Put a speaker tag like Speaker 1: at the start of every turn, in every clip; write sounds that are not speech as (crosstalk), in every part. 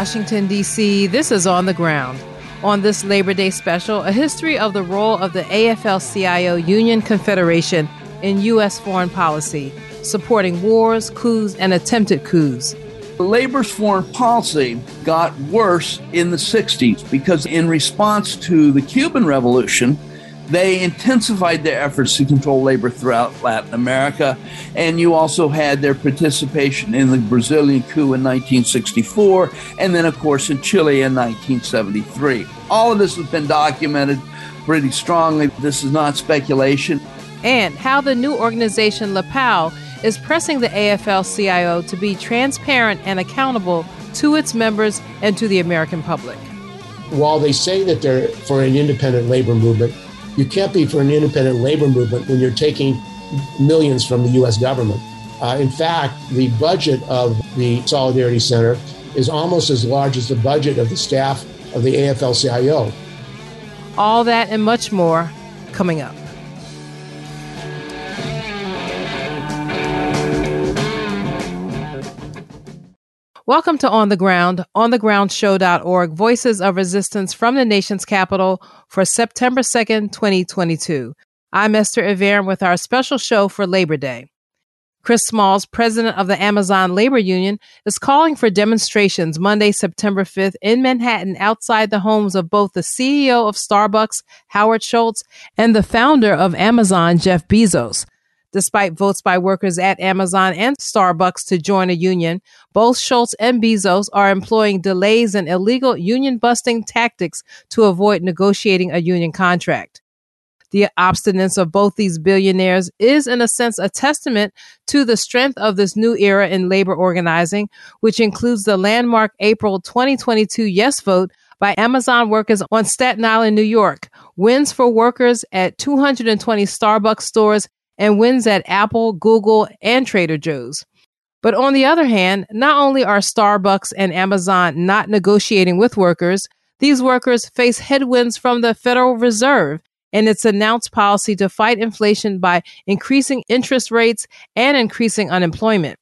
Speaker 1: Washington, D.C., this is On the Ground. On this Labor Day special, a history of the role of the AFL CIO Union Confederation in U.S. foreign policy, supporting wars, coups, and attempted coups.
Speaker 2: Labor's foreign policy got worse in the 60s because, in response to the Cuban Revolution, they intensified their efforts to control labor throughout Latin America. And you also had their participation in the Brazilian coup in 1964, and then, of course, in Chile in 1973. All of this has been documented pretty strongly. This is not speculation.
Speaker 1: And how the new organization, LAPAL, is pressing the AFL CIO to be transparent and accountable to its members and to the American public.
Speaker 3: While they say that they're for an independent labor movement, you can't be for an independent labor movement when you're taking millions from the U.S. government. Uh, in fact, the budget of the Solidarity Center is almost as large as the budget of the staff of the AFL CIO.
Speaker 1: All that and much more coming up. Welcome to On the Ground, onthegroundshow.org, voices of resistance from the nation's capital for September 2nd, 2022. I'm Esther Iverem with our special show for Labor Day. Chris Smalls, president of the Amazon Labor Union, is calling for demonstrations Monday, September 5th in Manhattan outside the homes of both the CEO of Starbucks, Howard Schultz, and the founder of Amazon, Jeff Bezos. Despite votes by workers at Amazon and Starbucks to join a union, both Schultz and Bezos are employing delays and illegal union busting tactics to avoid negotiating a union contract. The obstinance of both these billionaires is, in a sense, a testament to the strength of this new era in labor organizing, which includes the landmark April 2022 yes vote by Amazon workers on Staten Island, New York, wins for workers at 220 Starbucks stores and wins at Apple, Google, and Trader Joe's. But on the other hand, not only are Starbucks and Amazon not negotiating with workers, these workers face headwinds from the Federal Reserve and its announced policy to fight inflation by increasing interest rates and increasing unemployment.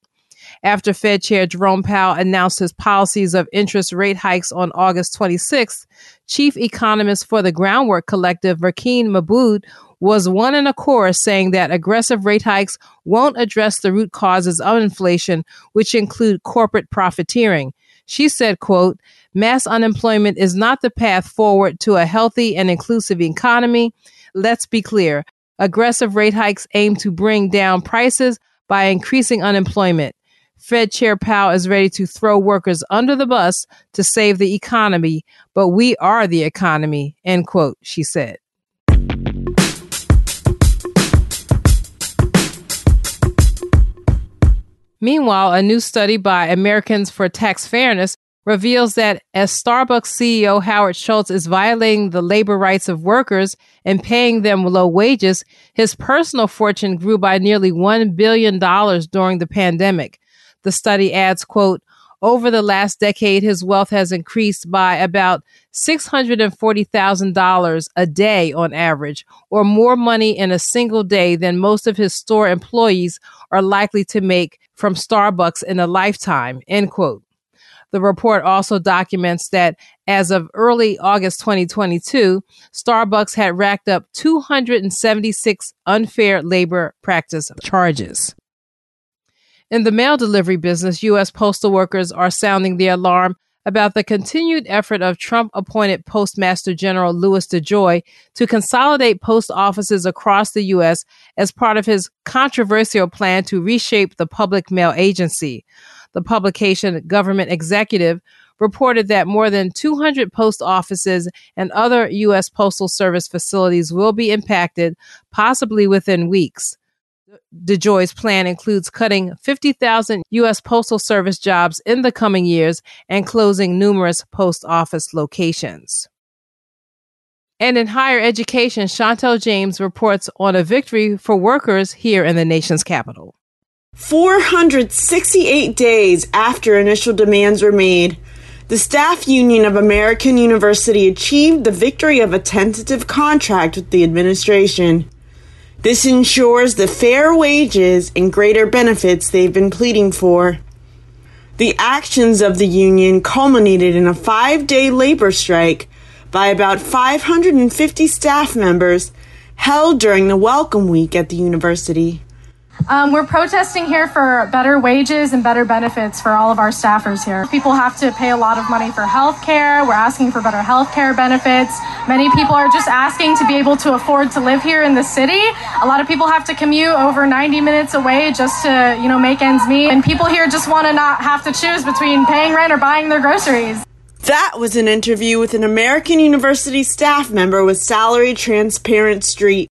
Speaker 1: After Fed Chair Jerome Powell announced his policies of interest rate hikes on August 26th, chief economist for the Groundwork Collective, Verkeen Mabud, was one in a chorus saying that aggressive rate hikes won't address the root causes of inflation, which include corporate profiteering. She said, quote, mass unemployment is not the path forward to a healthy and inclusive economy. Let's be clear. Aggressive rate hikes aim to bring down prices by increasing unemployment. Fed Chair Powell is ready to throw workers under the bus to save the economy, but we are the economy, end quote, she said. Meanwhile, a new study by Americans for Tax Fairness reveals that as Starbucks CEO Howard Schultz is violating the labor rights of workers and paying them low wages, his personal fortune grew by nearly $1 billion during the pandemic. The study adds, quote, over the last decade, his wealth has increased by about $640,000 a day on average, or more money in a single day than most of his store employees are likely to make from Starbucks in a lifetime, end quote. The report also documents that as of early August 2022, Starbucks had racked up 276 unfair labor practice charges. In the mail delivery business, U.S. postal workers are sounding the alarm about the continued effort of Trump appointed Postmaster General Louis DeJoy to consolidate post offices across the U.S. as part of his controversial plan to reshape the public mail agency. The publication Government Executive reported that more than 200 post offices and other U.S. Postal Service facilities will be impacted, possibly within weeks. DeJoy's plan includes cutting 50,000 U.S. Postal Service jobs in the coming years and closing numerous post office locations. And in higher education, Chantel James reports on a victory for workers here in the nation's capital.
Speaker 4: 468 days after initial demands were made, the staff union of American University achieved the victory of a tentative contract with the administration. This ensures the fair wages and greater benefits they've been pleading for. The actions of the union culminated in a five day labor strike by about 550 staff members held during the Welcome Week at the university.
Speaker 5: Um, we're protesting here for better wages and better benefits for all of our staffers here. People have to pay a lot of money for health care. We're asking for better health care benefits. Many people are just asking to be able to afford to live here in the city. A lot of people have to commute over 90 minutes away just to, you know, make ends meet. And people here just want to not have to choose between paying rent or buying their groceries.
Speaker 4: That was an interview with an American University staff member with Salary Transparent Street.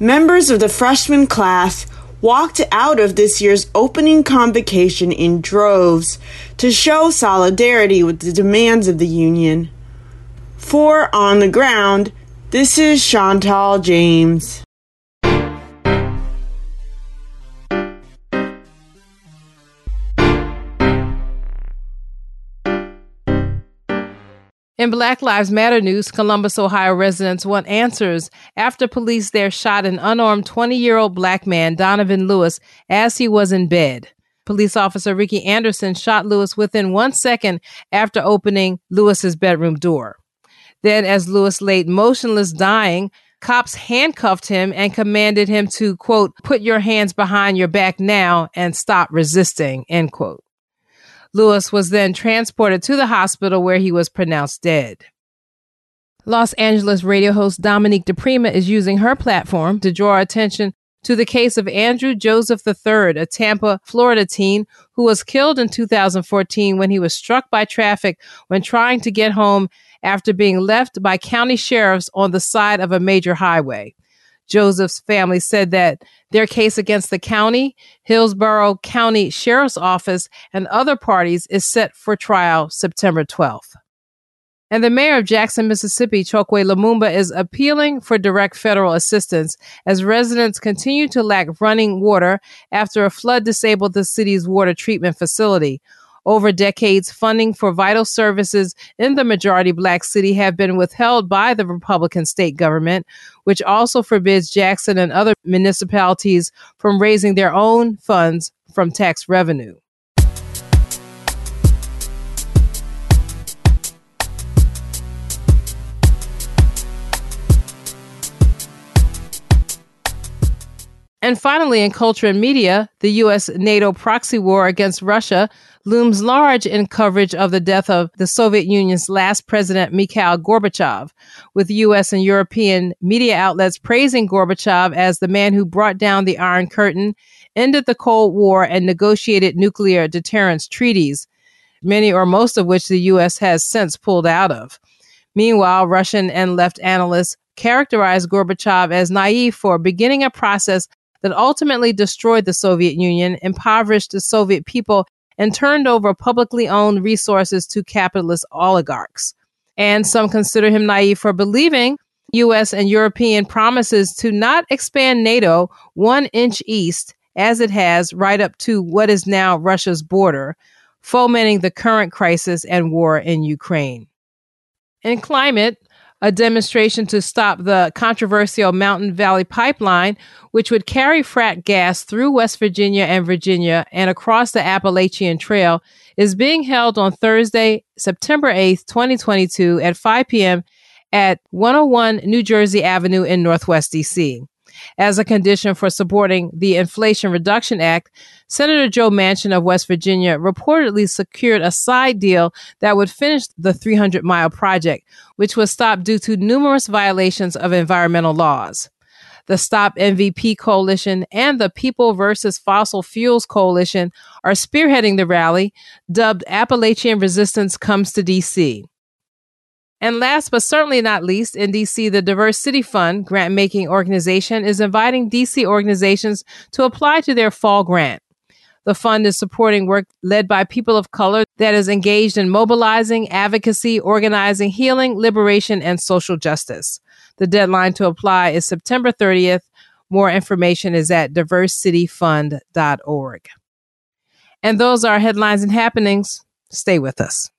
Speaker 4: Members of the freshman class walked out of this year's opening convocation in droves to show solidarity with the demands of the union. For On the Ground, this is Chantal James.
Speaker 1: In Black Lives Matter news, Columbus, Ohio residents want answers after police there shot an unarmed 20 year old black man, Donovan Lewis, as he was in bed. Police officer Ricky Anderson shot Lewis within one second after opening Lewis's bedroom door. Then, as Lewis lay motionless, dying, cops handcuffed him and commanded him to, quote, put your hands behind your back now and stop resisting, end quote. Lewis was then transported to the hospital where he was pronounced dead. Los Angeles radio host Dominique DiPrima is using her platform to draw attention to the case of Andrew Joseph III, a Tampa, Florida teen who was killed in 2014 when he was struck by traffic when trying to get home after being left by county sheriffs on the side of a major highway. Joseph's family said that their case against the county, Hillsborough County Sheriff's Office, and other parties is set for trial September 12th. And the mayor of Jackson, Mississippi, Chokwe Lumumba, is appealing for direct federal assistance as residents continue to lack running water after a flood disabled the city's water treatment facility. Over decades, funding for vital services in the majority black city have been withheld by the Republican state government, which also forbids Jackson and other municipalities from raising their own funds from tax revenue. And finally, in culture and media, the U.S. NATO proxy war against Russia looms large in coverage of the death of the Soviet Union's last president, Mikhail Gorbachev, with U.S. and European media outlets praising Gorbachev as the man who brought down the Iron Curtain, ended the Cold War, and negotiated nuclear deterrence treaties, many or most of which the U.S. has since pulled out of. Meanwhile, Russian and left analysts characterized Gorbachev as naive for beginning a process that ultimately destroyed the Soviet Union, impoverished the Soviet people, and turned over publicly owned resources to capitalist oligarchs. And some consider him naive for believing US and European promises to not expand NATO one inch east, as it has right up to what is now Russia's border, fomenting the current crisis and war in Ukraine. In climate, a demonstration to stop the controversial Mountain Valley Pipeline, which would carry frack gas through West Virginia and Virginia and across the Appalachian Trail, is being held on Thursday, September 8th, 2022 at 5 p.m. at 101 New Jersey Avenue in Northwest DC. As a condition for supporting the Inflation Reduction Act, Senator Joe Manchin of West Virginia reportedly secured a side deal that would finish the 300 mile project, which was stopped due to numerous violations of environmental laws. The Stop MVP Coalition and the People versus Fossil Fuels Coalition are spearheading the rally, dubbed Appalachian Resistance Comes to DC. And last but certainly not least, in DC, the Diverse City Fund grant making organization is inviting DC organizations to apply to their fall grant. The fund is supporting work led by people of color that is engaged in mobilizing, advocacy, organizing, healing, liberation, and social justice. The deadline to apply is September 30th. More information is at diversecityfund.org. And those are headlines and happenings. Stay with us.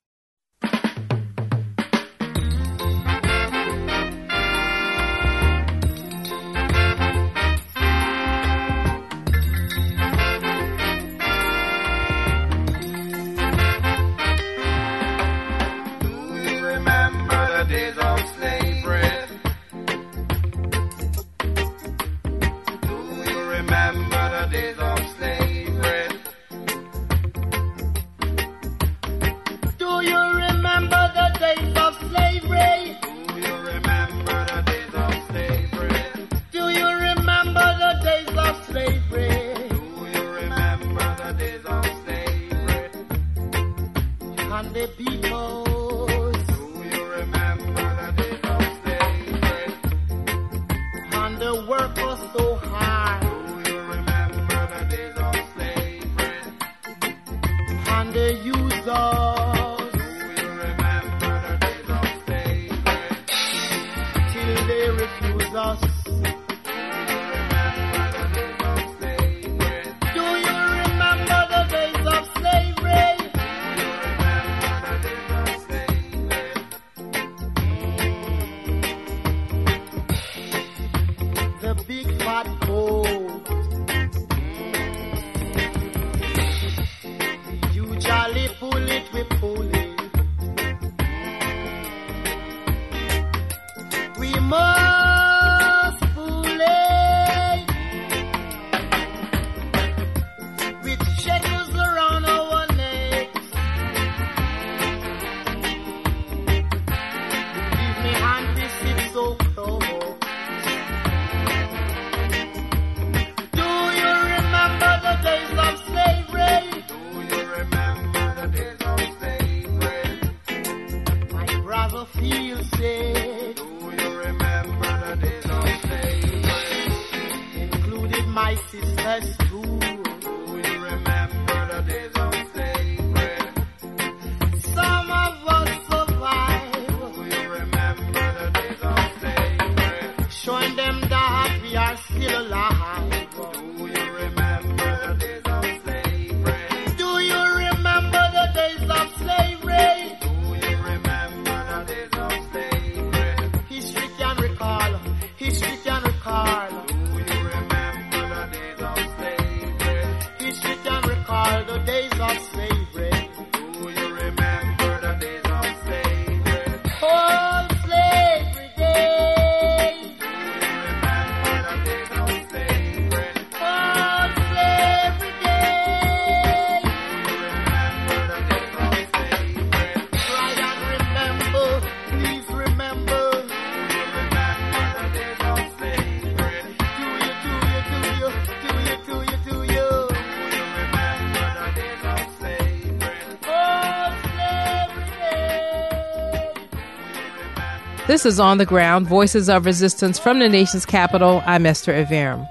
Speaker 1: This is On the Ground Voices of Resistance from the nation's capital. I'm Esther Iverem.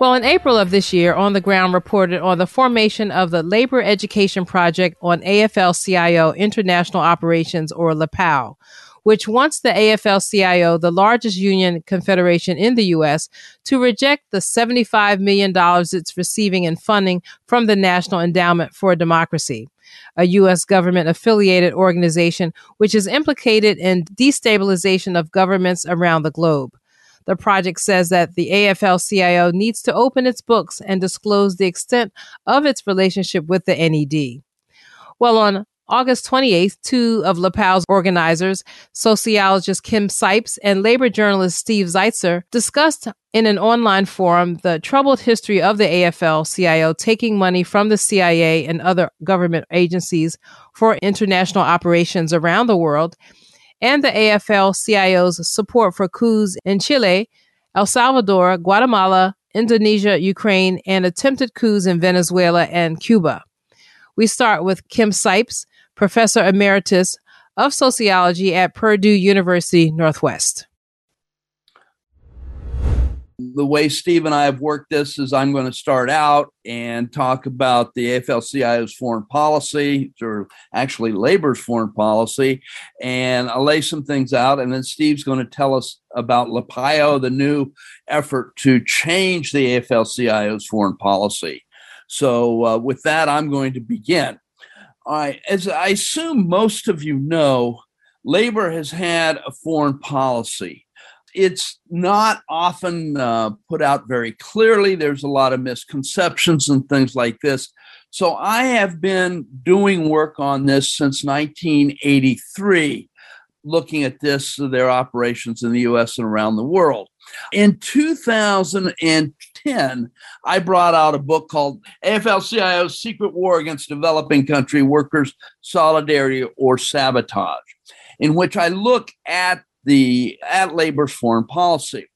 Speaker 1: Well, in April of this year, On the Ground reported on the formation of the Labor Education Project on AFL CIO International Operations, or LAPAO, which wants the AFL CIO, the largest union confederation in the U.S., to reject the $75 million it's receiving in funding from the National Endowment for Democracy a U.S. government affiliated organization which is implicated in destabilization of governments around the globe. The project says that the AFL CIO needs to open its books and disclose the extent of its relationship with the NED. Well, on August 28th, two of LAPAO's organizers, sociologist Kim Scipes and labor journalist Steve Zeltzer, discussed in an online forum the troubled history of the AFL CIO taking money from the CIA and other government agencies for international operations around the world, and the AFL CIO's support for coups in Chile, El Salvador, Guatemala, Indonesia, Ukraine, and attempted coups in Venezuela and Cuba. We start with Kim Scipes, professor emeritus of sociology at Purdue University Northwest.
Speaker 2: The way Steve and I have worked this is I'm going to start out and talk about the AFL CIO's foreign policy, or actually labor's foreign policy, and I'll lay some things out. And then Steve's going to tell us about LAPIO, the new effort to change the AFL CIO's foreign policy. So, uh, with that, I'm going to begin. As I assume most of you know, labor has had a foreign policy. It's not often uh, put out very clearly. There's a lot of misconceptions and things like this. So I have been doing work on this since 1983, looking at this, their operations in the US and around the world. In 2010, I brought out a book called AFL CIO's Secret War Against Developing Country Workers, Solidarity or Sabotage, in which I look at the at labor's foreign policy.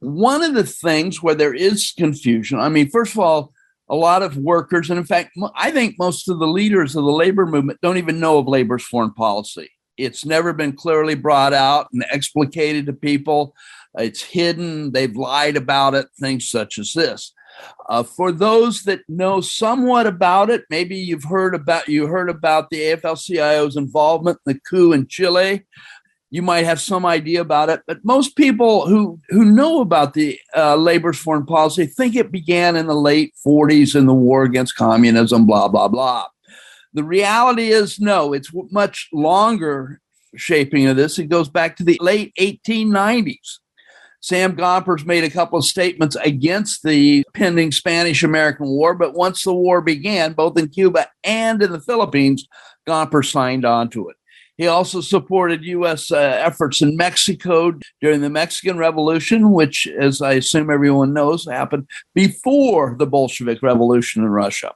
Speaker 2: One of the things where there is confusion, I mean, first of all, a lot of workers, and in fact, I think most of the leaders of the labor movement don't even know of labor's foreign policy. It's never been clearly brought out and explicated to people. It's hidden. They've lied about it, things such as this. Uh, for those that know somewhat about it, maybe you've heard about you heard about the AFL-CIO's involvement in the coup in Chile. You might have some idea about it, but most people who who know about the uh, labor's foreign policy think it began in the late 40s in the war against communism. Blah blah blah. The reality is, no, it's much longer shaping of this. It goes back to the late 1890s. Sam Gompers made a couple of statements against the pending Spanish American War, but once the war began, both in Cuba and in the Philippines, Gompers signed on to it. He also supported U.S. Uh, efforts in Mexico during the Mexican Revolution, which, as I assume everyone knows, happened before the Bolshevik Revolution in Russia.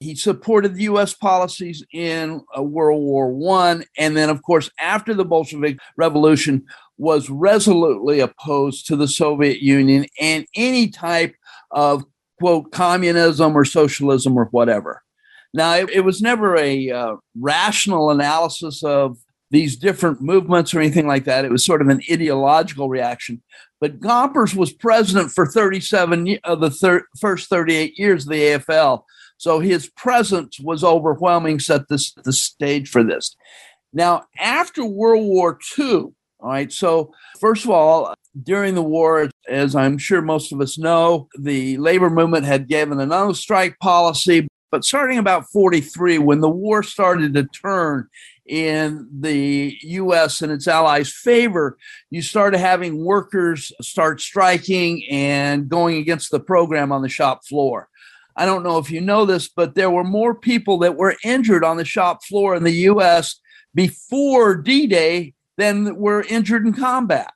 Speaker 2: He supported the U.S. policies in uh, World War One, and then, of course, after the Bolshevik Revolution, was resolutely opposed to the Soviet Union and any type of quote communism or socialism or whatever. Now, it, it was never a uh, rational analysis of these different movements or anything like that. It was sort of an ideological reaction. But Gompers was president for 37 of the thir- first 38 years of the AFL. So his presence was overwhelming, set this, the stage for this. Now, after World War II, all right, so first of all, during the war, as I'm sure most of us know, the labor movement had given a no strike policy. But starting about 43, when the war started to turn in the US and its allies' favor, you started having workers start striking and going against the program on the shop floor. I don't know if you know this, but there were more people that were injured on the shop floor in the US before D Day than were injured in combat.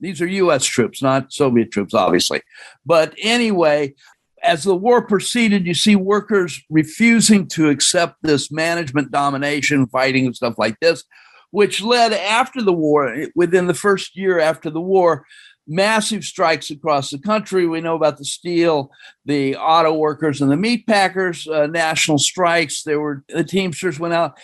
Speaker 2: These are US troops, not Soviet troops, obviously. But anyway, as the war proceeded, you see workers refusing to accept this management domination, fighting and stuff like this, which led after the war, within the first year after the war, massive strikes across the country. We know about the steel, the auto workers, and the meat packers, uh, national strikes. There were the Teamsters went out.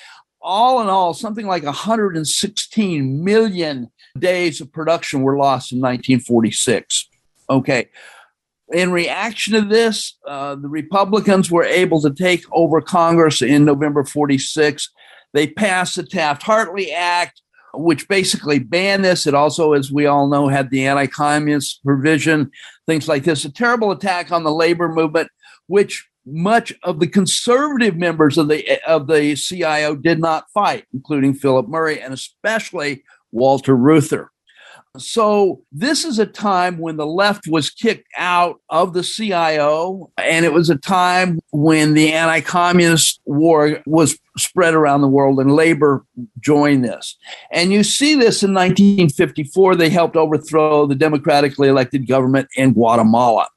Speaker 2: All in all, something like 116 million days of production were lost in 1946. Okay. In reaction to this, uh, the Republicans were able to take over Congress in November 46. They passed the Taft Hartley Act, which basically banned this. It also, as we all know, had the anti communist provision, things like this. A terrible attack on the labor movement, which much of the conservative members of the of the CIO did not fight, including Philip Murray and especially Walter Reuther. So, this is a time when the left was kicked out of the CIO, and it was a time when the anti communist war was spread around the world, and labor joined this. And you see this in 1954. They helped overthrow the democratically elected government in Guatemala.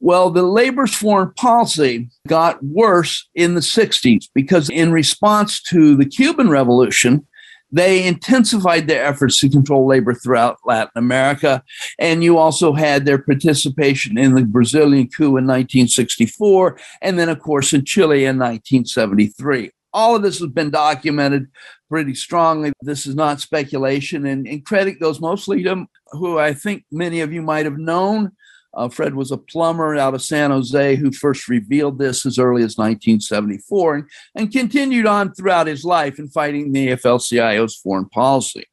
Speaker 2: Well, the labor's foreign policy got worse in the 60s because, in response to the Cuban Revolution, they intensified their efforts to control labor throughout Latin America. And you also had their participation in the Brazilian coup in 1964, and then, of course, in Chile in 1973. All of this has been documented pretty strongly. This is not speculation, and, and credit goes mostly to who I think many of you might have known uh, Fred was a plumber out of San Jose who first revealed this as early as 1974 and, and continued on throughout his life in fighting the AFL CIO's foreign policy.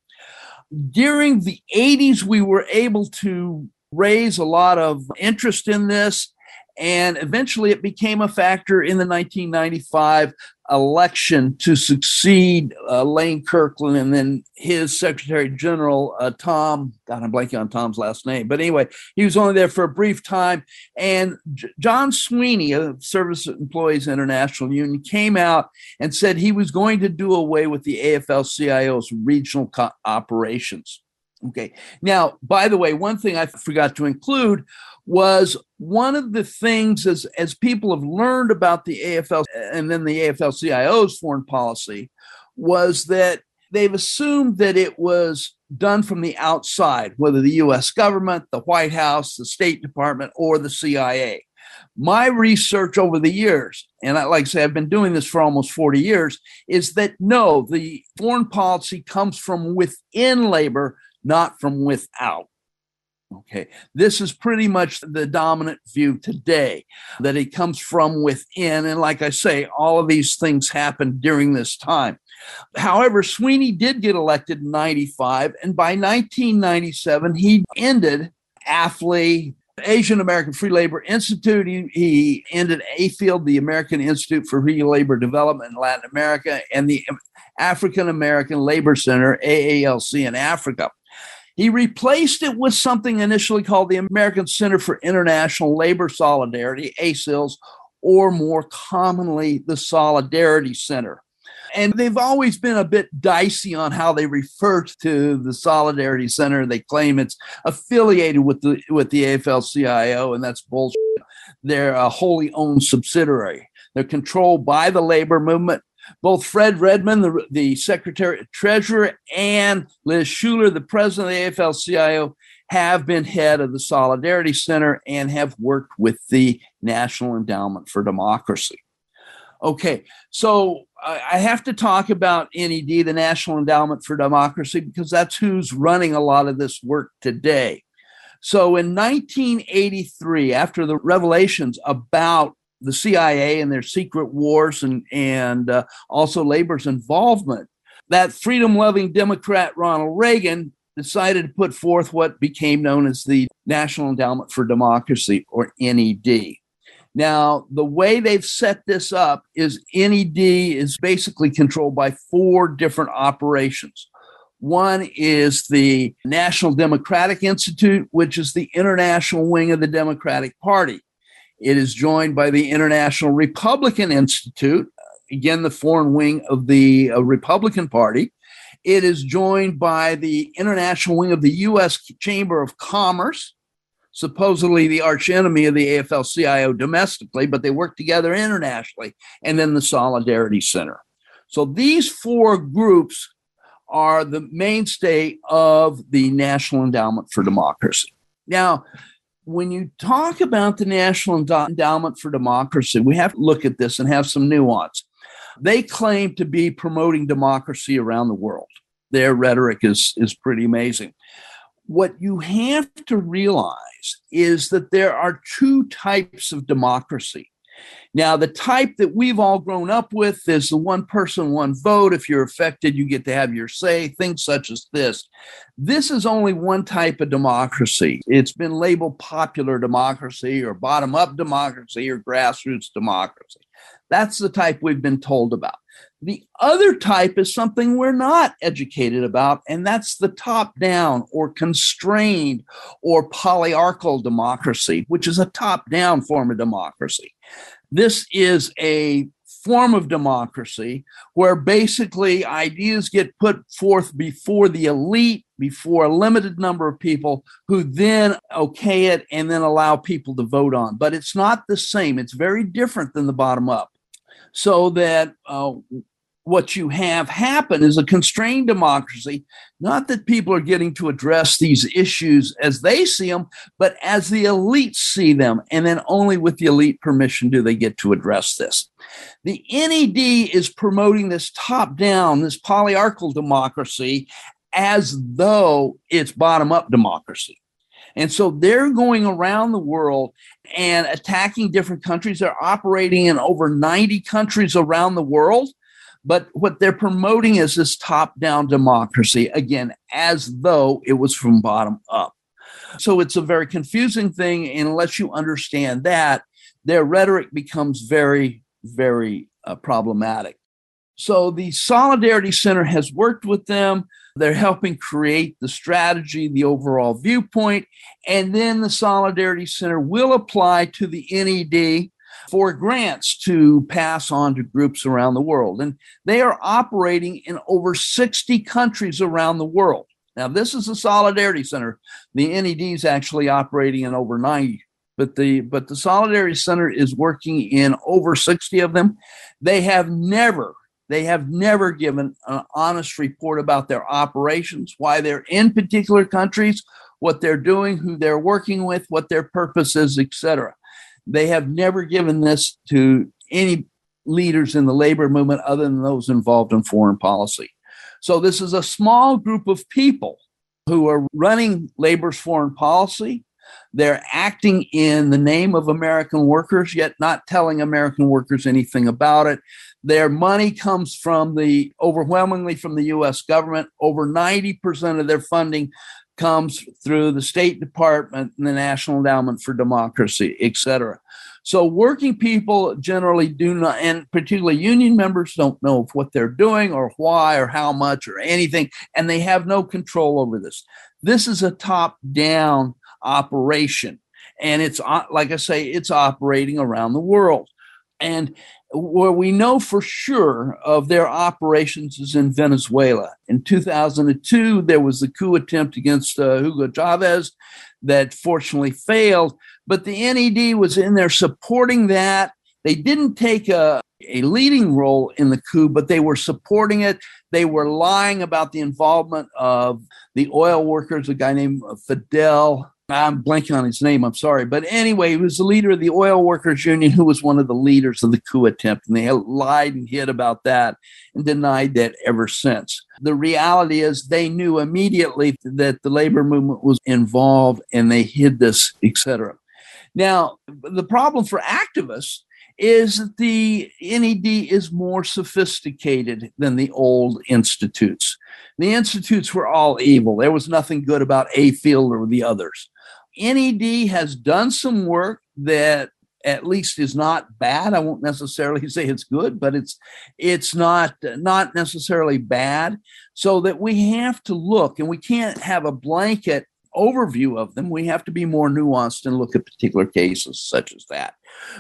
Speaker 2: During the 80s, we were able to raise a lot of interest in this and eventually it became a factor in the 1995 election to succeed uh, Lane Kirkland and then his Secretary General, uh, Tom. God, I'm blanking on Tom's last name. But anyway, he was only there for a brief time. And J- John Sweeney of Service Employees International Union came out and said he was going to do away with the AFL CIO's regional co- operations. Okay. Now, by the way, one thing I forgot to include was one of the things as as people have learned about the AFL and then the AFL CIO's foreign policy was that they've assumed that it was done from the outside, whether the US government, the White House, the State Department, or the CIA. My research over the years, and I, like I say, I've been doing this for almost 40 years, is that no, the foreign policy comes from within labor, not from without. Okay, this is pretty much the dominant view today that it comes from within. And like I say, all of these things happened during this time. However, Sweeney did get elected in 95, and by 1997, he ended AFLI, Asian American Free Labor Institute. He, he ended AIFLD, the American Institute for Free Labor Development in Latin America, and the African American Labor Center, AALC, in Africa. He replaced it with something initially called the American Center for International Labor Solidarity, ACILS, or more commonly, the Solidarity Center. And they've always been a bit dicey on how they refer to the Solidarity Center. They claim it's affiliated with the with the AFL-CIO, and that's bullshit. They're a wholly owned subsidiary. They're controlled by the labor movement both Fred Redmond, the, the Secretary Treasurer, and Liz Shuler, the president of the AFL CIO, have been head of the Solidarity Center and have worked with the National Endowment for Democracy. Okay, so I have to talk about NED, the National Endowment for Democracy, because that's who's running a lot of this work today. So in 1983, after the revelations about the CIA and their secret wars and and uh, also labor's involvement, that freedom-loving Democrat Ronald Reagan decided to put forth what became known as the National Endowment for Democracy or NED. Now, the way they've set this up is NED is basically controlled by four different operations. One is the National Democratic Institute, which is the international wing of the Democratic Party. It is joined by the International Republican Institute, again, the foreign wing of the uh, Republican Party. It is joined by the international wing of the U.S. Chamber of Commerce, supposedly the archenemy of the AFL CIO domestically, but they work together internationally, and then the Solidarity Center. So these four groups are the mainstay of the National Endowment for Democracy. Now, when you talk about the National Endowment for Democracy, we have to look at this and have some nuance. They claim to be promoting democracy around the world. Their rhetoric is, is pretty amazing. What you have to realize is that there are two types of democracy now, the type that we've all grown up with is the one person, one vote. If you're affected, you get to have your say, things such as this. This is only one type of democracy. It's been labeled popular democracy or bottom up democracy or grassroots democracy. That's the type we've been told about. The other type is something we're not educated about, and that's the top down or constrained or polyarchal democracy, which is a top down form of democracy. This is a form of democracy where basically ideas get put forth before the elite, before a limited number of people who then okay it and then allow people to vote on. But it's not the same, it's very different than the bottom up. So that uh, what you have happen is a constrained democracy, not that people are getting to address these issues as they see them, but as the elites see them. And then only with the elite permission do they get to address this. The NED is promoting this top down, this polyarchal democracy as though it's bottom up democracy. And so they're going around the world and attacking different countries. They're operating in over 90 countries around the world. But what they're promoting is this top down democracy, again, as though it was from bottom up. So it's a very confusing thing. And unless you understand that, their rhetoric becomes very, very uh, problematic. So the Solidarity Center has worked with them. They're helping create the strategy, the overall viewpoint, and then the Solidarity Center will apply to the NED for grants to pass on to groups around the world. And they are operating in over 60 countries around the world. Now, this is a Solidarity Center. The NED is actually operating in over 90, but the but the Solidarity Center is working in over 60 of them. They have never they have never given an honest report about their operations, why they're in particular countries, what they're doing, who they're working with, what their purpose is, etc. They have never given this to any leaders in the labor movement other than those involved in foreign policy. So this is a small group of people who are running labor's foreign policy. They're acting in the name of American workers, yet not telling American workers anything about it. Their money comes from the overwhelmingly from the US government. Over 90% of their funding comes through the State Department and the National Endowment for Democracy, et cetera. So working people generally do not, and particularly union members don't know what they're doing or why or how much or anything, and they have no control over this. This is a top down operation. And it's, uh, like I say, it's operating around the world. And where we know for sure of their operations is in Venezuela. In 2002, there was the coup attempt against uh, Hugo Chavez that fortunately failed, but the NED was in there supporting that. They didn't take a, a leading role in the coup, but they were supporting it. They were lying about the involvement of the oil workers, a guy named Fidel I'm blanking on his name. I'm sorry. But anyway, he was the leader of the Oil Workers Union, who was one of the leaders of the coup attempt. And they lied and hid about that and denied that ever since. The reality is they knew immediately that the labor movement was involved and they hid this, etc. Now, the problem for activists is that the NED is more sophisticated than the old institutes. The institutes were all evil. There was nothing good about AIFLD or the others. NED has done some work that at least is not bad. I won't necessarily (laughs) say it's good, but it's it's not not necessarily bad. So that we have to look, and we can't have a blanket overview of them. We have to be more nuanced and look at particular cases such as that.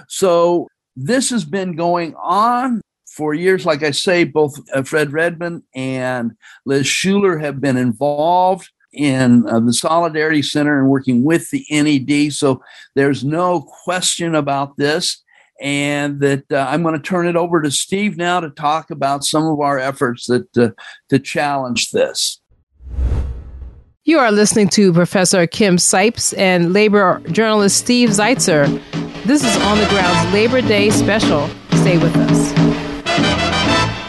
Speaker 2: So this has been going on for years. Like I say, both uh, Fred Redmond and Liz Shuler have been involved in uh, the Solidarity Center and working with the NED. So there's no question about this. And that uh, I'm going to turn it over to Steve now to talk about some of our efforts that uh, to challenge this.
Speaker 6: You are listening to Professor Kim Scipes and labor journalist Steve Zeltzer. This is On the Ground's Labor Day special. Stay with us.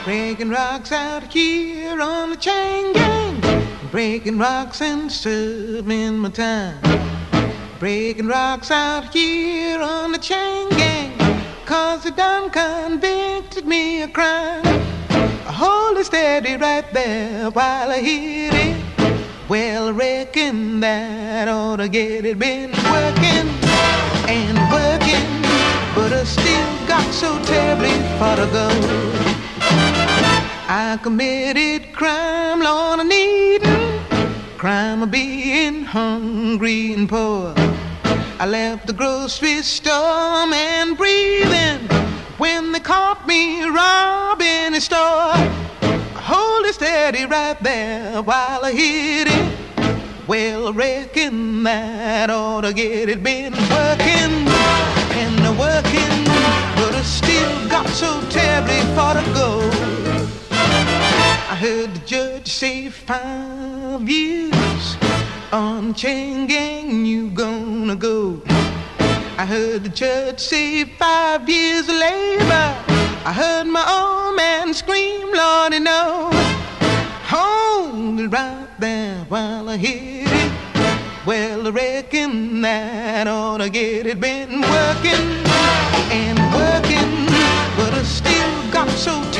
Speaker 6: Breaking rocks out here on the chain gang breaking rocks and serving my time. Breaking rocks out here on the chain gang, cause they done convicted me of crime. I hold it steady right there while I hit it. Well, I reckon that ought to get it. Been working and working, but I still got so terribly far to go. I committed crime, Lord, I need crime of being hungry and poor. I left the grocery store and breathing when they caught me robbing a store. Hold it steady right there while I hit it. Well, I reckon that ought to get it. Been working and working, but I still got so terribly far to go. I heard the judge say five years on chain gang you gonna go. I heard the judge say five years of labor. I heard my old man scream, Lordy, no. Hold it right there while I hit it. Well, I reckon that ought to get it. Been working and working, but I still got so terribly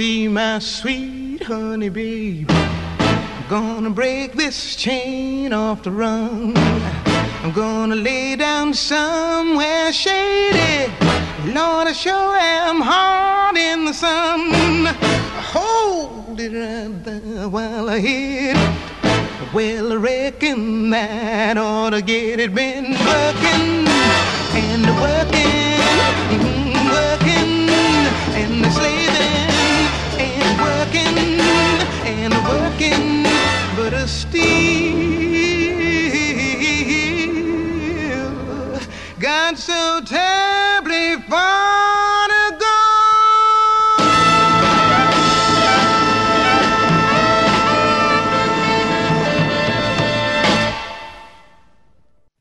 Speaker 6: see my sweet honey baby. I'm gonna break this chain off the run. I'm gonna lay down somewhere shady. Lord, I sure am hard in the sun. Hold it right there while I hit it. Well, I reckon that ought to get it been working and working, but I still got so terribly far to go.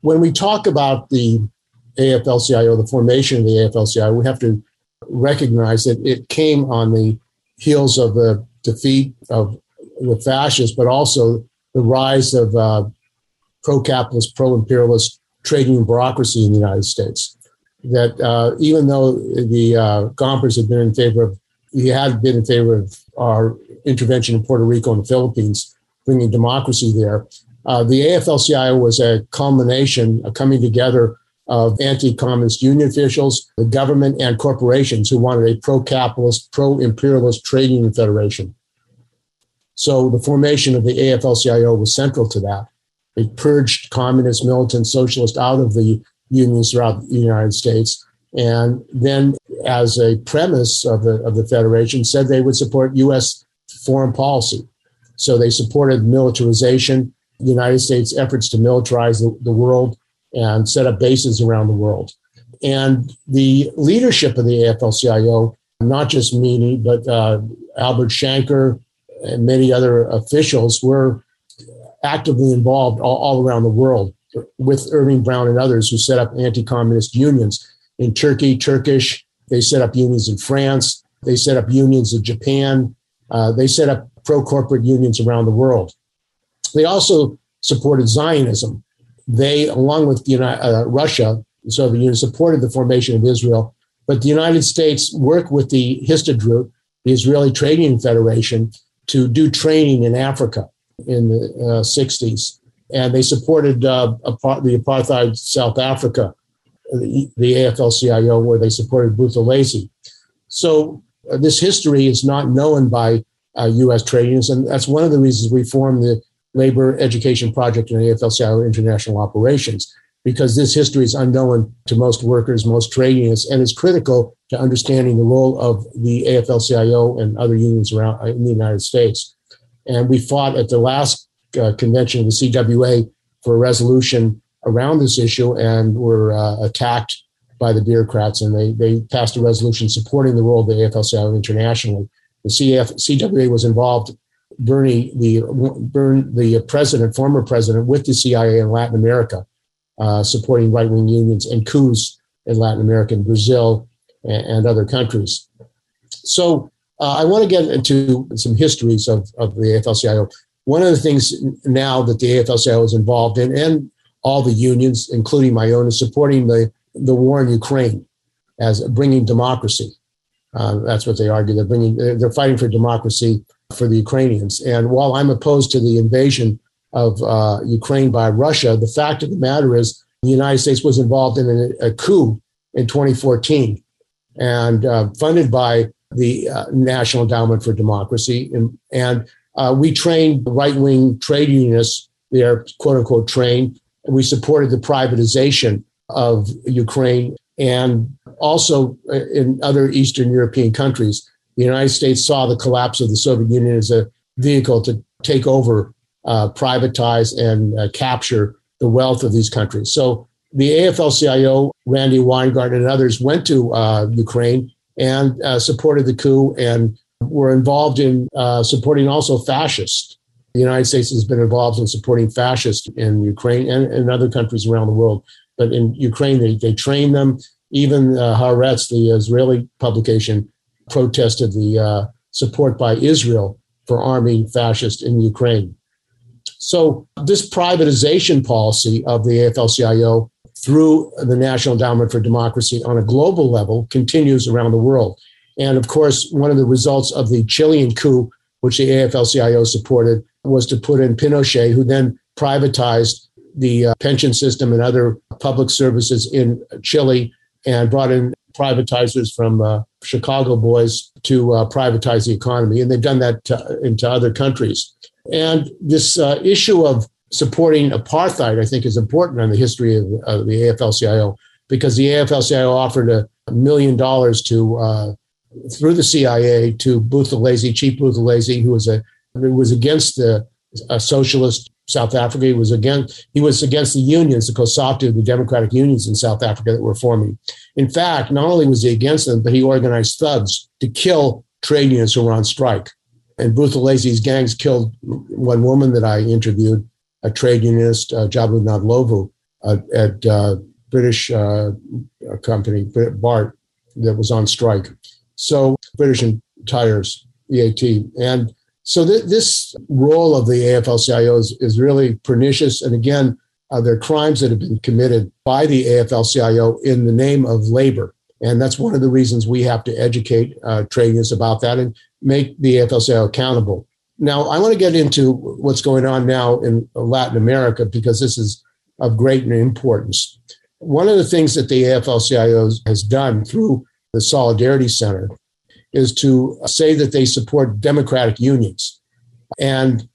Speaker 3: When we talk about the AFL-CIO, the formation of the AFL-CIO, we have to recognize that it came on the heels of the defeat of the fascists, but also the rise of uh, pro-capitalist, pro-imperialist trade union bureaucracy in the United States. That uh, even though the uh, Gompers had been in favor of, he had been in favor of our intervention in Puerto Rico and the Philippines, bringing democracy there. Uh, the AFL-CIO was a culmination, a coming together of anti-communist union officials, the government, and corporations who wanted a pro-capitalist, pro-imperialist trade union federation. So the formation of the AFL-CIO was central to that. It purged communist, militant, socialist out of the unions throughout the United States, and then, as a premise of the of the federation, said they would support U.S. foreign policy. So they supported militarization, the United States' efforts to militarize the, the world and set up bases around the world. And the leadership of the AFL-CIO, not just Meany, but uh, Albert Shanker and many other officials were actively involved all, all around the world with Irving Brown and others who set up anti-communist unions in Turkey, Turkish. They set up unions in France. They set up unions in Japan. Uh, they set up pro-corporate unions around the world. They also supported Zionism. They, along with the uh, Russia, the Soviet Union, supported the formation of Israel. But the United States worked with the Histadrut, the Israeli Trade Union Federation, to do training in Africa in the uh, 60s. And they supported uh, the apartheid South Africa, the, the AFL-CIO, where they supported Buthelezi. So uh, this history is not known by U.S. Uh, trade unions, and that's one of the reasons we formed the Labor Education Project and AFL-CIO International Operations, because this history is unknown to most workers, most trade unions, and is critical to understanding the role of the AFL-CIO and other unions around in the United States. And we fought at the last uh, convention of the CWA for a resolution around this issue and were uh, attacked by the bureaucrats. And they, they passed a resolution supporting the role of the AFL-CIO internationally. The CF, CWA was involved Beirne, the Bern, the president, former president, with the CIA in Latin America, uh, supporting right wing unions and coups in Latin America and Brazil and, other countries. So uh, I want to get into some histories of, of the AFL-CIO. One of the things now that the AFL-CIO is involved in, and all the unions, including my own, is supporting the, the war in Ukraine as bringing democracy. Uh, that's what they argue. They're bringing. They're fighting for democracy for the Ukrainians. And while I'm opposed to the invasion of uh, Ukraine by Russia, the fact of the matter is the United States was involved in a, a coup in 2014 and uh, funded by the uh, National Endowment for Democracy. And, and uh, we trained right wing trade unionists, they're quote unquote trained, and we supported the privatization of Ukraine and also uh, in other Eastern European countries the United States saw the collapse of the Soviet Union as a vehicle to take over, uh, privatize, and uh, capture the wealth of these countries. So the AFL-CIO, Randi Weingarten, and others went to uh, Ukraine and uh, supported the coup and were involved in uh, supporting also fascists. The United States has been involved in supporting fascists in Ukraine and in other countries around the world. But in Ukraine, they, they train them. Even uh, Haaretz, the Israeli publication, protested the uh, support by Israel for arming fascists in Ukraine. So, this privatization policy of the AFL-CIO through the National Endowment for Democracy on a global level continues around the world. And of course, one of the results of the Chilean coup, which the AFL-CIO supported, was to put in Pinochet, who then privatized the uh, pension system and other public services in Chile and brought in privatizers from uh, Chicago boys to uh, privatize the economy, and they've done that to, into other countries. And this uh, issue of supporting apartheid, I think, is important in the history of, of the AFL-CIO because the AFL-CIO offered a, million dollars to uh, through the CIA to Buthelezi, Chief Buthelezi, who was a who was against the socialist South Africa. He was against he was against the unions, the COSATU, the democratic unions in South Africa that were forming. In fact, not only was he against them, but he organized thugs to kill trade unions who were on strike. And Buthelezi's gangs killed one woman that I interviewed, a trade unionist, uh, Jabu Ndlovu, uh, at uh, British uh, company, BART, that was on strike. So British Tires, EAT. And so th- this role of the AFL-CIO is, is really pernicious. And again, uh, there are crimes that have been committed by the AFL-CIO in the name of labor. And that's one of the reasons we have to educate uh, trade unions about that and make the AFL-CIO accountable. Now, I want to get into what's going on now in Latin America because this is of great importance. One of the things that the AFL-CIO has done through the Solidarity Center is to say that they support democratic unions. And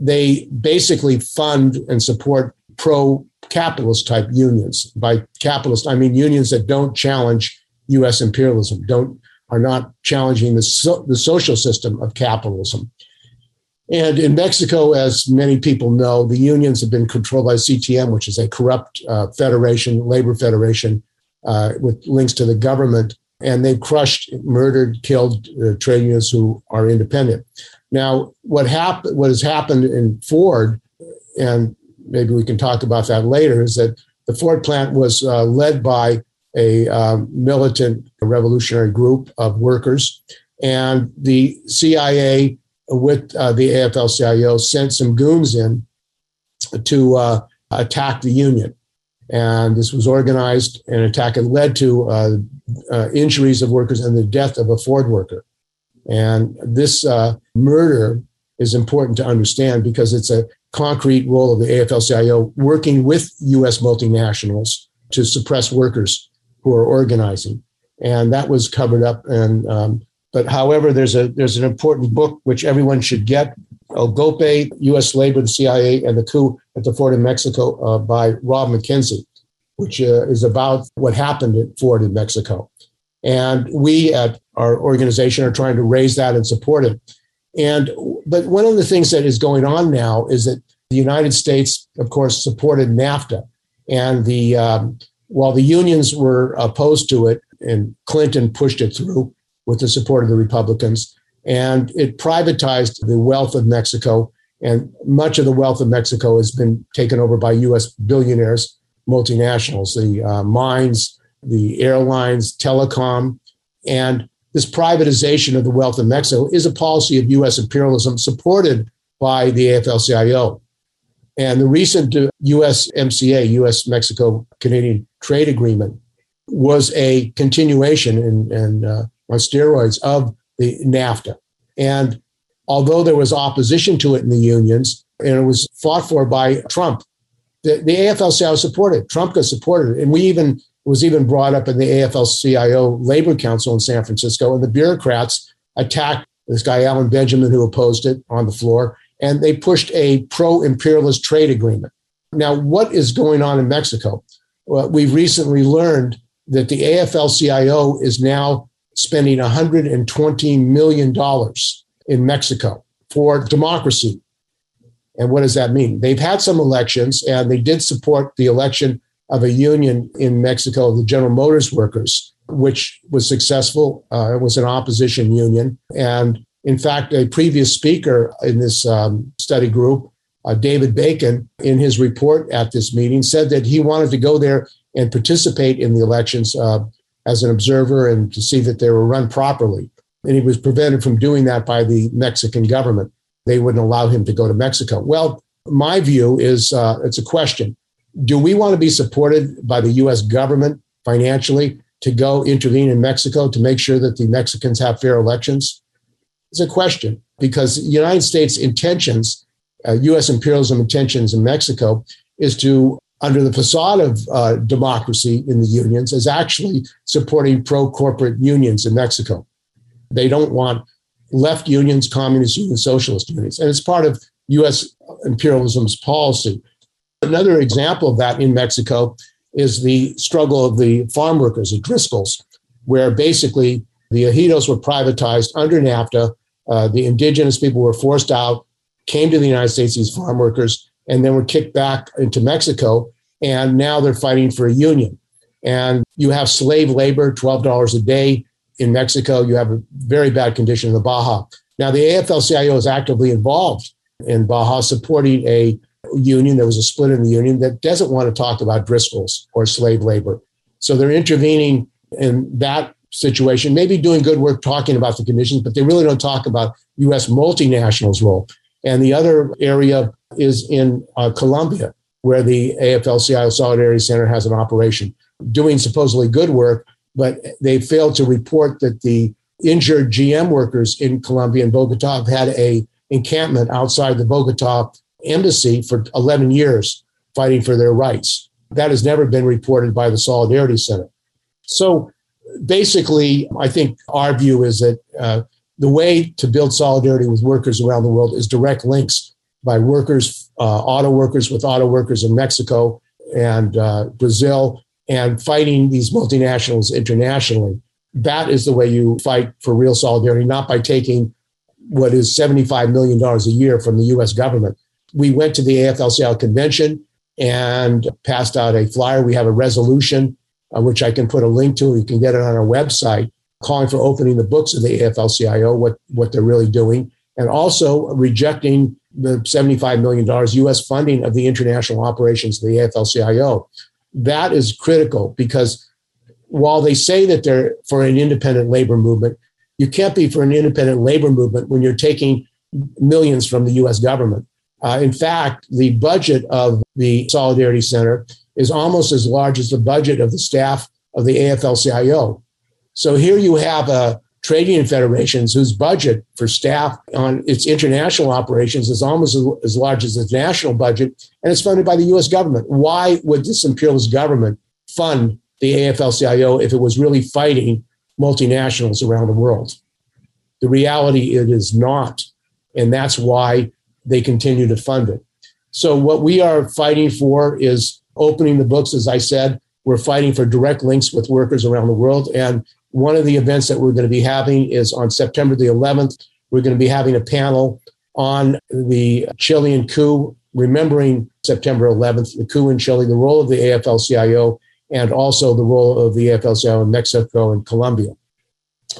Speaker 3: they basically fund and support pro capitalist type unions. By capitalist, I mean unions that don't challenge US imperialism, don't are not challenging the, so, the social system of capitalism. And in Mexico, as many people know, the unions have been controlled by CTM, which is a corrupt uh, federation, labor federation, uh, with links to the government and they've crushed, murdered, killed uh, trade unions who are independent. Now, what happened, what has happened in Ford, and maybe we can talk about that later, is that the Ford plant was uh, led by a um, militant revolutionary group of workers, and the CIA with uh, the AFL-CIO sent some goons in to uh, attack the union. And this was organized, and attack and led to uh, uh, injuries of workers and the death of a Ford worker. And this uh, murder is important to understand because it's a concrete role of the AFL-CIO working with U.S. multinationals to suppress workers who are organizing. And that was covered up. And um, but however, there's a there's an important book which everyone should get: El Golpe, U.S. Labor, the CIA, and the Coup at the Ford in Mexico uh, by Rob McKenzie which uh, is about what happened at Ford in Mexico. And we at our organization are trying to raise that and support it. And but one of the things that is going on now is that the United States, of course, supported NAFTA, and the um, while the unions were opposed to it, and Clinton pushed it through with the support of the Republicans, and it privatized the wealth of Mexico, and much of the wealth of Mexico has been taken over by U.S. billionaires multinationals, the uh, mines, the airlines, telecom, and this privatization of the wealth of Mexico is a policy of U.S. imperialism supported by the AFL-CIO. And the recent USMCA, U.S. MCA, US Mexico Canadian Trade Agreement, was a continuation and, and uh, on steroids of the NAFTA. And although there was opposition to it in the unions, and it was fought for by Trump the, the AFL-CIO supported. Trump got supported, and we even was even brought up in the AFL-CIO Labor Council in San Francisco, and the bureaucrats attacked this guy Alan Benjamin who opposed it on the floor, and they pushed a pro-imperialist trade agreement. Now, what is going on in Mexico? Well, we've recently learned that the AFL-CIO is now spending 120 million dollars in Mexico for democracy and what does that mean? They've had some elections and they did support the election of a union in Mexico, the General Motors workers, which was successful. Uh, it was an opposition union. And in fact, a previous speaker in this um, study group, uh, David Bacon, in his report at this meeting, said that he wanted to go there and participate in the elections uh, as an observer and to see that they were run properly. And he was prevented from doing that by the Mexican government they wouldn't allow him to go to Mexico. Well, my view is uh, it's a question. Do we want to be supported by the U.S. government financially to go intervene in Mexico to make sure that the Mexicans have fair elections? It's a question because United States intentions, uh, U.S. imperialism intentions in Mexico, is to, under the facade of uh, democracy in the unions, is actually supporting pro corporate unions in Mexico. They don't want left unions, communist unions, socialist unions. And it's part of U.S. imperialism's policy. Another example of that in Mexico is the struggle of the farm workers, the Driscolls, where basically the ejidos were privatized under NAFTA. Uh, the indigenous people were forced out, came to the United States, these farm workers, and then were kicked back into Mexico. And now they're fighting for a union. And you have slave labor, $12 a day in Mexico. You have a very bad condition in the Baja. Now, the AFL CIO is actively involved in Baja supporting a union. There was a split in the union that doesn't want to talk about Driscolls or slave labor. So they're intervening in that situation, maybe doing good work talking about the conditions, but they really don't talk about U.S. multinationals' role. And the other area is in uh, Colombia, where the AFL CIO Solidarity Center has an operation doing supposedly good work, but they failed to report that the injured GM workers in Colombia and Bogota have had a encampment outside the Bogota embassy for 11 years fighting for their rights. That has never been reported by the Solidarity Center. So basically, I think our view is that uh, the way to build solidarity with workers around the world is direct links by workers, uh, auto workers with auto workers in Mexico and uh, Brazil, and fighting these multinationals internationally. That is the way you fight for real solidarity, not by taking what is $75 million a year from the US government. We went to the AFL-CIO convention and passed out a flyer. We have a resolution, uh, which I can put a link to. You can get it on our website, calling for opening the books of the AFL-CIO, what, what they're really doing, and also rejecting the $75 million US funding of the international operations of the AFL-CIO. That is critical because while they say that they're for an independent labor movement, you can't be for an independent labor movement when you're taking millions from the US government. Uh, in fact, the budget of the Solidarity Center is almost as large as the budget of the staff of the AFL CIO. So here you have a trade union federations whose budget for staff on its international operations is almost as large as its national budget, and it's funded by the US government. Why would this imperialist government fund the AFL CIO if it was really fighting multinationals around the world. The reality, it is not. And that's why they continue to fund it. So, what we are fighting for is opening the books. As I said, we're fighting for direct links with workers around the world. And one of the events that we're going to be having is on September the 11th. We're going to be having a panel on the Chilean coup, remembering September 11th, the coup in Chile, the role of the AFL CIO and also the role of the AFL-CIO in Mexico and Colombia.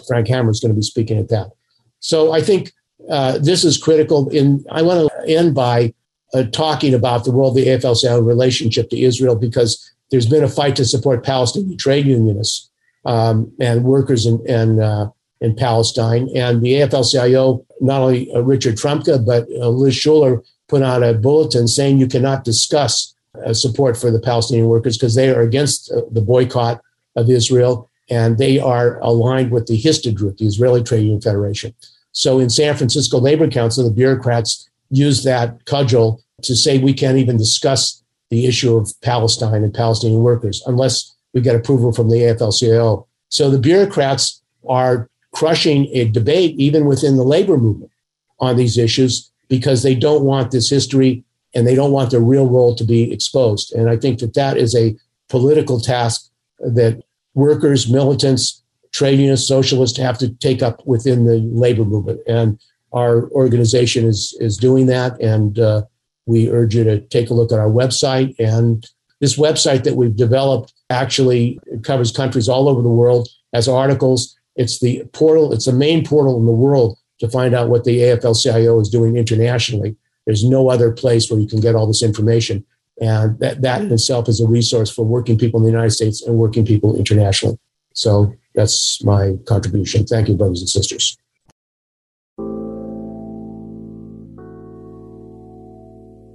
Speaker 3: Frank Hammer is going to be speaking at that. So I think uh, this is critical. In I want to end by uh, talking about the role of the AFL-CIO relationship to Israel because there's been a fight to support Palestinian trade unionists um, and workers in, in, uh, in, Palestine. And the AFL-CIO, not only uh, Richard Trumka, but uh, Liz Shuler, put out a bulletin saying you cannot discuss uh, support for the Palestinian workers because they are against the boycott of Israel and they are aligned with the Histadrut, the Israeli Trade Union Federation. So in San Francisco Labor Council, the bureaucrats use that cudgel to say we can't even discuss the issue of Palestine and Palestinian workers unless we get approval from the AFL-CIO. So the bureaucrats are crushing a debate even within the labor movement on these issues because they don't want this history and they don't want their real role to be exposed. And I think that that is a political task that workers, militants, trade unions, socialists have to take up within the labor movement. And our organization is is doing that. And uh, we urge you to take a look at our website. And this website that we've developed actually covers countries all over the world, has articles. It's the portal. It's the main portal in the world to find out what the AFL-CIO is doing internationally. There's no other place where you can get all this information. And that, that in itself is a resource for working people in the United States and working people internationally. So that's my contribution. Thank you, brothers and sisters.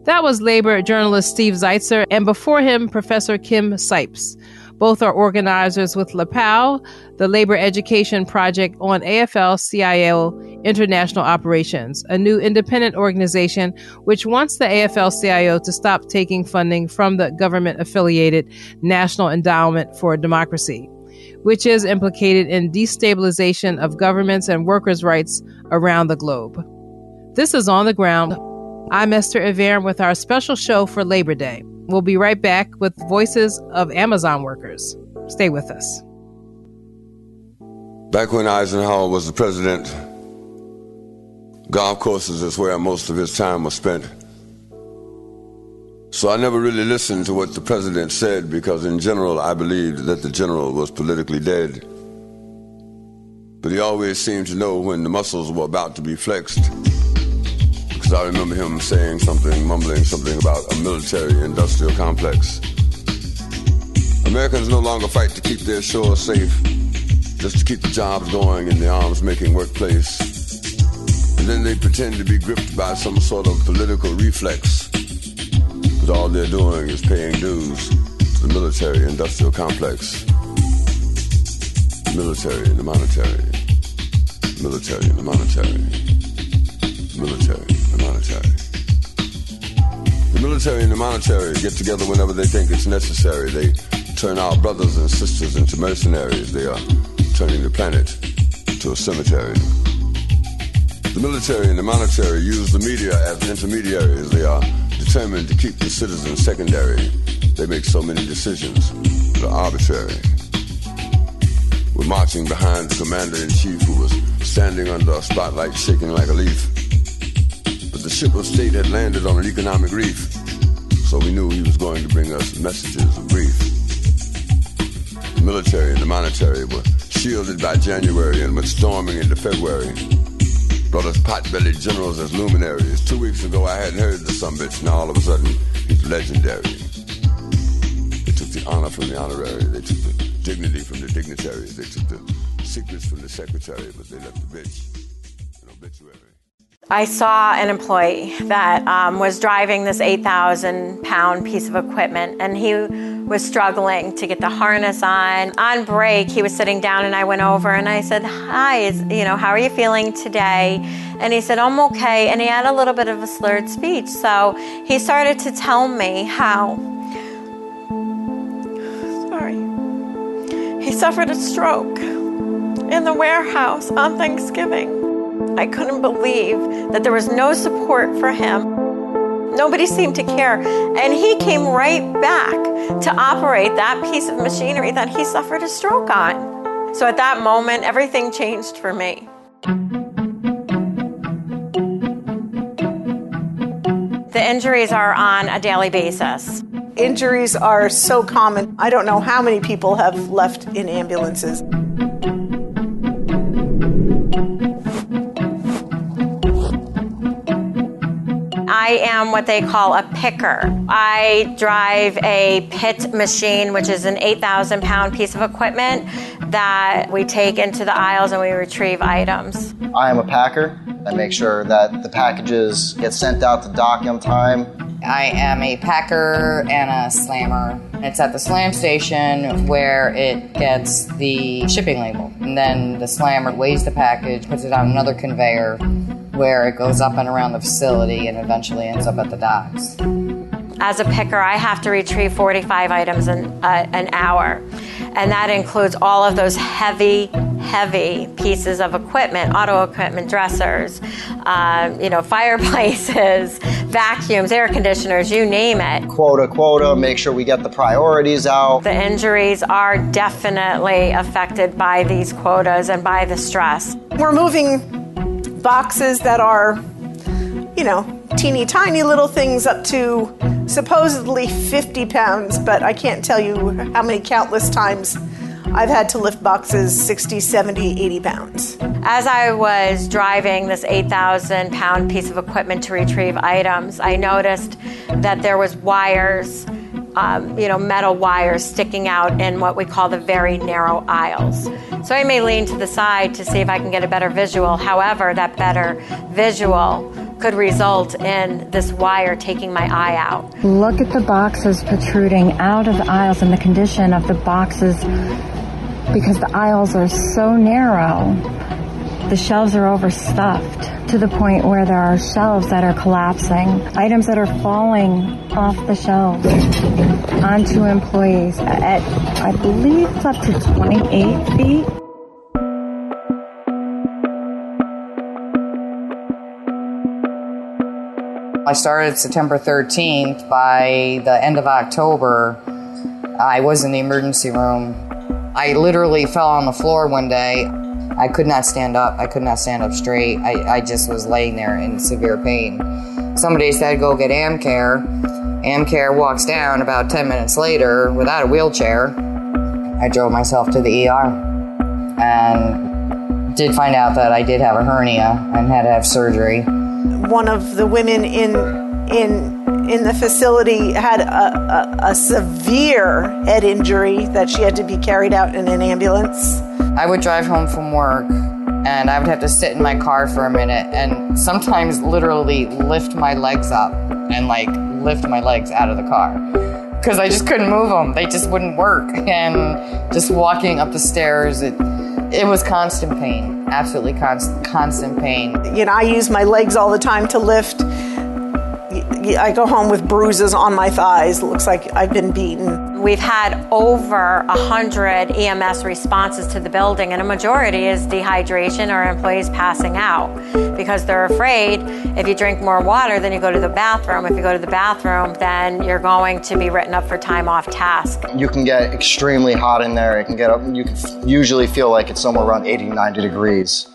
Speaker 1: That was labor journalist Steve Zeltzer, and before him, Professor Kim Scipes. Both are organizers with LAPOW, the Labor Education Project on AFL CIO International Operations, a new independent organization which wants the AFL CIO to stop taking funding from the government affiliated National Endowment for Democracy, which is implicated in destabilization of governments and workers' rights around the globe. This is On the Ground I'm Esther Iverem with our special show for Labor Day. We'll be right back with voices of Amazon workers. Stay with us.
Speaker 7: Back when Eisenhower was the president, golf courses is where most of his time was spent. So I never really listened to what the president said because, in general, I believed that the general was politically dead. But he always seemed to know when the muscles were about to be flexed. Because I remember him saying something, mumbling something about a military industrial complex. Americans no longer fight to keep their shores safe, just to keep the jobs going in the arms making workplace. And then they pretend to be gripped by some sort of political reflex because all they're doing is paying dues to the military industrial complex. Military and the monetary. Military and the monetary. Military the military and the monetary get together whenever they think it's necessary. They turn our brothers and sisters into mercenaries. They are turning the planet to a cemetery. The military and the monetary use the media as intermediaries. They are determined to keep the citizens secondary. They make so many decisions that are arbitrary. We're marching behind the commander in chief who was standing under a spotlight shaking like a leaf. Ship of state had landed on an economic reef, so we knew he was going to bring us messages of grief. The military and the monetary were shielded by January and went storming into February brought us pot-bellied generals as luminaries. Two weeks ago, I hadn't heard the some bitch. Now all of a sudden, he's legendary. They took the honor from the honorary. They took the dignity from the dignitaries. They took the secrets from the secretary, but they left the bitch an obituary.
Speaker 8: I saw an employee that um, was driving this 8,000 pound piece of equipment, and he was struggling to get the harness on. On break, he was sitting down, and I went over and I said, "Hi, is, you know, how are you feeling today?" And he said, "I'm okay." And he had a little bit of a slurred speech, so he started to tell me how. Sorry. He suffered a stroke in the warehouse on Thanksgiving. I couldn't believe that there was no support for him. Nobody seemed to care. And he came right back to operate that piece of machinery that he suffered a stroke on. So at that moment, everything changed for me. The injuries are on a daily basis.
Speaker 9: Injuries are so common. I don't know how many people have left in ambulances.
Speaker 8: I am what they call a picker. I drive a pit machine, which is an 8,000 pound piece of equipment that we take into the aisles and we retrieve items.
Speaker 10: I am a packer. I make sure that the packages get sent out to dock on time.
Speaker 11: I am a packer and a slammer. It's at the slam station where it gets the shipping label. And then the slammer weighs the package, puts it on another conveyor, where it goes up and around the facility and eventually ends up at the docks.
Speaker 8: As a picker, I have to retrieve 45 items an, uh, an hour, and that includes all of those heavy, heavy pieces of equipment, auto equipment, dressers, um, you know, (laughs) fireplaces, vacuums, air conditioners, you name it.
Speaker 10: Quota, quota, make sure we get the priorities out.
Speaker 8: The injuries are definitely affected by these quotas and by the stress.
Speaker 9: We're moving boxes that are, you know, teeny tiny little things up to supposedly 50 pounds, but I can't tell you how many countless times I've had to lift boxes 60, 70, 80 pounds.
Speaker 8: As I was driving this 8,000 pound piece of equipment to retrieve items, I noticed that there was wires um, you know, metal wires sticking out in what we call the very narrow aisles. So I may lean to the side to see if I can get a better visual. However, that better visual could result in this wire taking my eye out.
Speaker 12: Look at the boxes protruding out of the aisles and the condition of the boxes because the aisles are so narrow. The shelves are overstuffed to the point where there are shelves that are collapsing, items that are falling off the shelves onto employees at, I believe, it's up to 28 feet.
Speaker 11: I started September 13th. By the end of October, I was in the emergency room. I literally fell on the floor one day. I could not stand up. I could not stand up straight. I, I just was laying there in severe pain. Somebody said, go get Amcare. Amcare walks down about 10 minutes later without a wheelchair. I drove myself to the ER and did find out that I did have a hernia and had to have surgery.
Speaker 9: One of the women in in in the facility had a, a, a severe head injury that she had to be carried out in an ambulance.
Speaker 11: I would drive home from work and I would have to sit in my car for a minute and sometimes literally lift my legs up and like lift my legs out of the car because I just couldn't move them. They just wouldn't work. And just walking up the stairs, it it was constant pain, absolutely constant constant pain.
Speaker 9: You know, I use my legs all the time to lift. I go home with bruises on my thighs. It looks like I've been beaten.
Speaker 8: We've had over 100 EMS responses to the building, and a majority is dehydration or employees passing out because they're afraid if you drink more water, then you go to the bathroom. If you go to the bathroom, then you're going to be written up for time off task.
Speaker 10: You can get extremely hot in there. It can get up, you can usually feel like it's somewhere around 80, 90 degrees.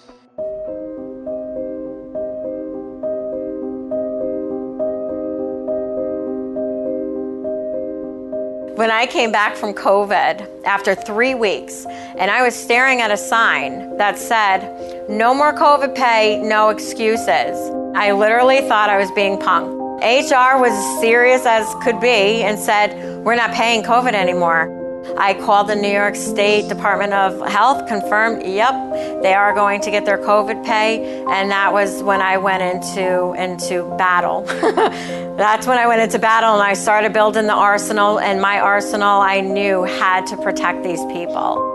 Speaker 8: When I came back from COVID after three weeks, and I was staring at a sign that said, No more COVID pay, no excuses, I literally thought I was being punked. HR was as serious as could be and said, We're not paying COVID anymore. I called the New York State Department of Health, confirmed, yep, they are going to get their COVID pay, and that was when I went into into battle. (laughs) That's when I went into battle and I started building the arsenal, and my arsenal I knew had to protect these people.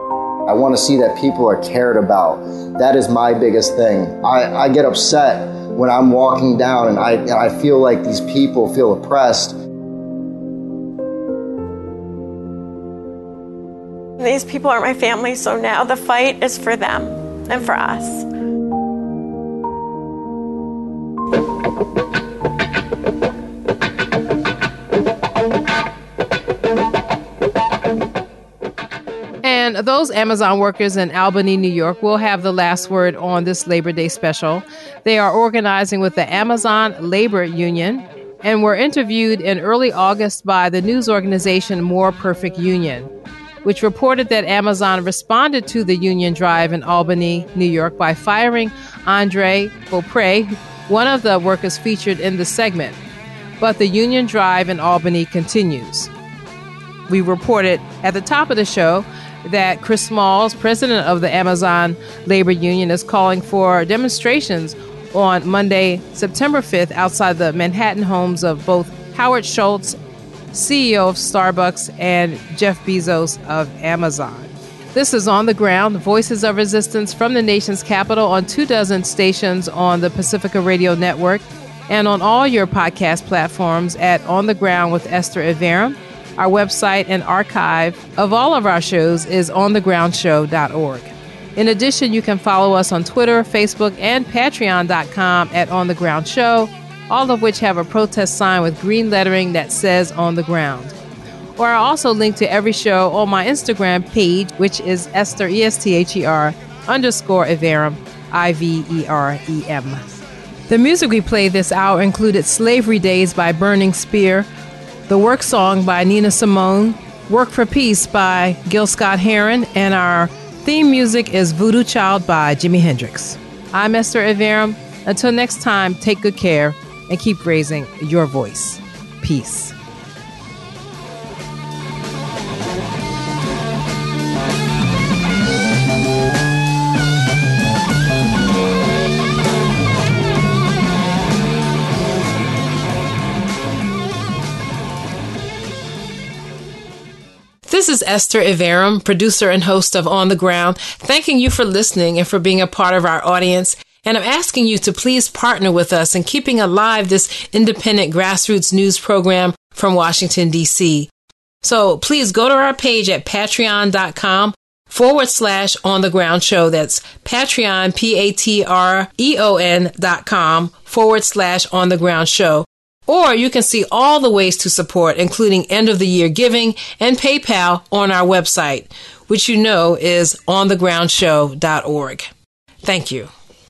Speaker 10: I want to see that people are cared about. That is my biggest thing. I, I get upset when I'm walking down and I, and I feel like these people feel oppressed.
Speaker 8: These people are my family, so now the fight is for them and for us.
Speaker 1: And those Amazon workers in Albany, New York will have the last word on this Labor Day special. They are organizing with the Amazon Labor Union and were interviewed in early August by the news organization More Perfect Union, which reported that Amazon responded to the union drive in Albany, New York by firing Andre Beaupre, one of the workers featured in the segment. But the union drive in Albany continues. We reported at the top of the show that Chris Smalls, president of the Amazon Labor Union, is calling for demonstrations on Monday, September 5th, outside the Manhattan homes of both Howard Schultz, CEO of Starbucks, and Jeff Bezos of Amazon. This is On the Ground, Voices of Resistance from the nation's capital on two dozen stations on the Pacifica Radio Network and on all your podcast platforms at On the Ground with Esther Iverem. Our website and archive of all of our shows is onthegroundshow.org. In addition, you can follow us on Twitter, Facebook, and patreon.com at On the Ground Show, all of which have a protest sign with green lettering that says On the Ground. Or I also link to every show on my Instagram page, which is Esther, E S T H E R, underscore Iverem, I V E R E M. The music we played this hour included Slavery Days by Burning Spear, The Work Song by Nina Simone, Work for Peace by Gil Scott Heron, and our theme music is Voodoo Child by Jimi Hendrix. I'm Esther Iverem. Until next time, take good care and keep raising your voice. Peace. This is Esther Iverem, producer and host of On the Ground, thanking you for listening and for being a part of our audience. And I'm asking you to please partner with us in keeping alive this independent grassroots news program from Washington, D.C. So please go to our page at patreon.com forward slash on the ground show. That's Patreon, P A T R E O N dot com forward slash on the ground show. Or you can see all the ways to support, including end of the year giving and PayPal on our website, which you know is onthegroundshow.org. Thank you.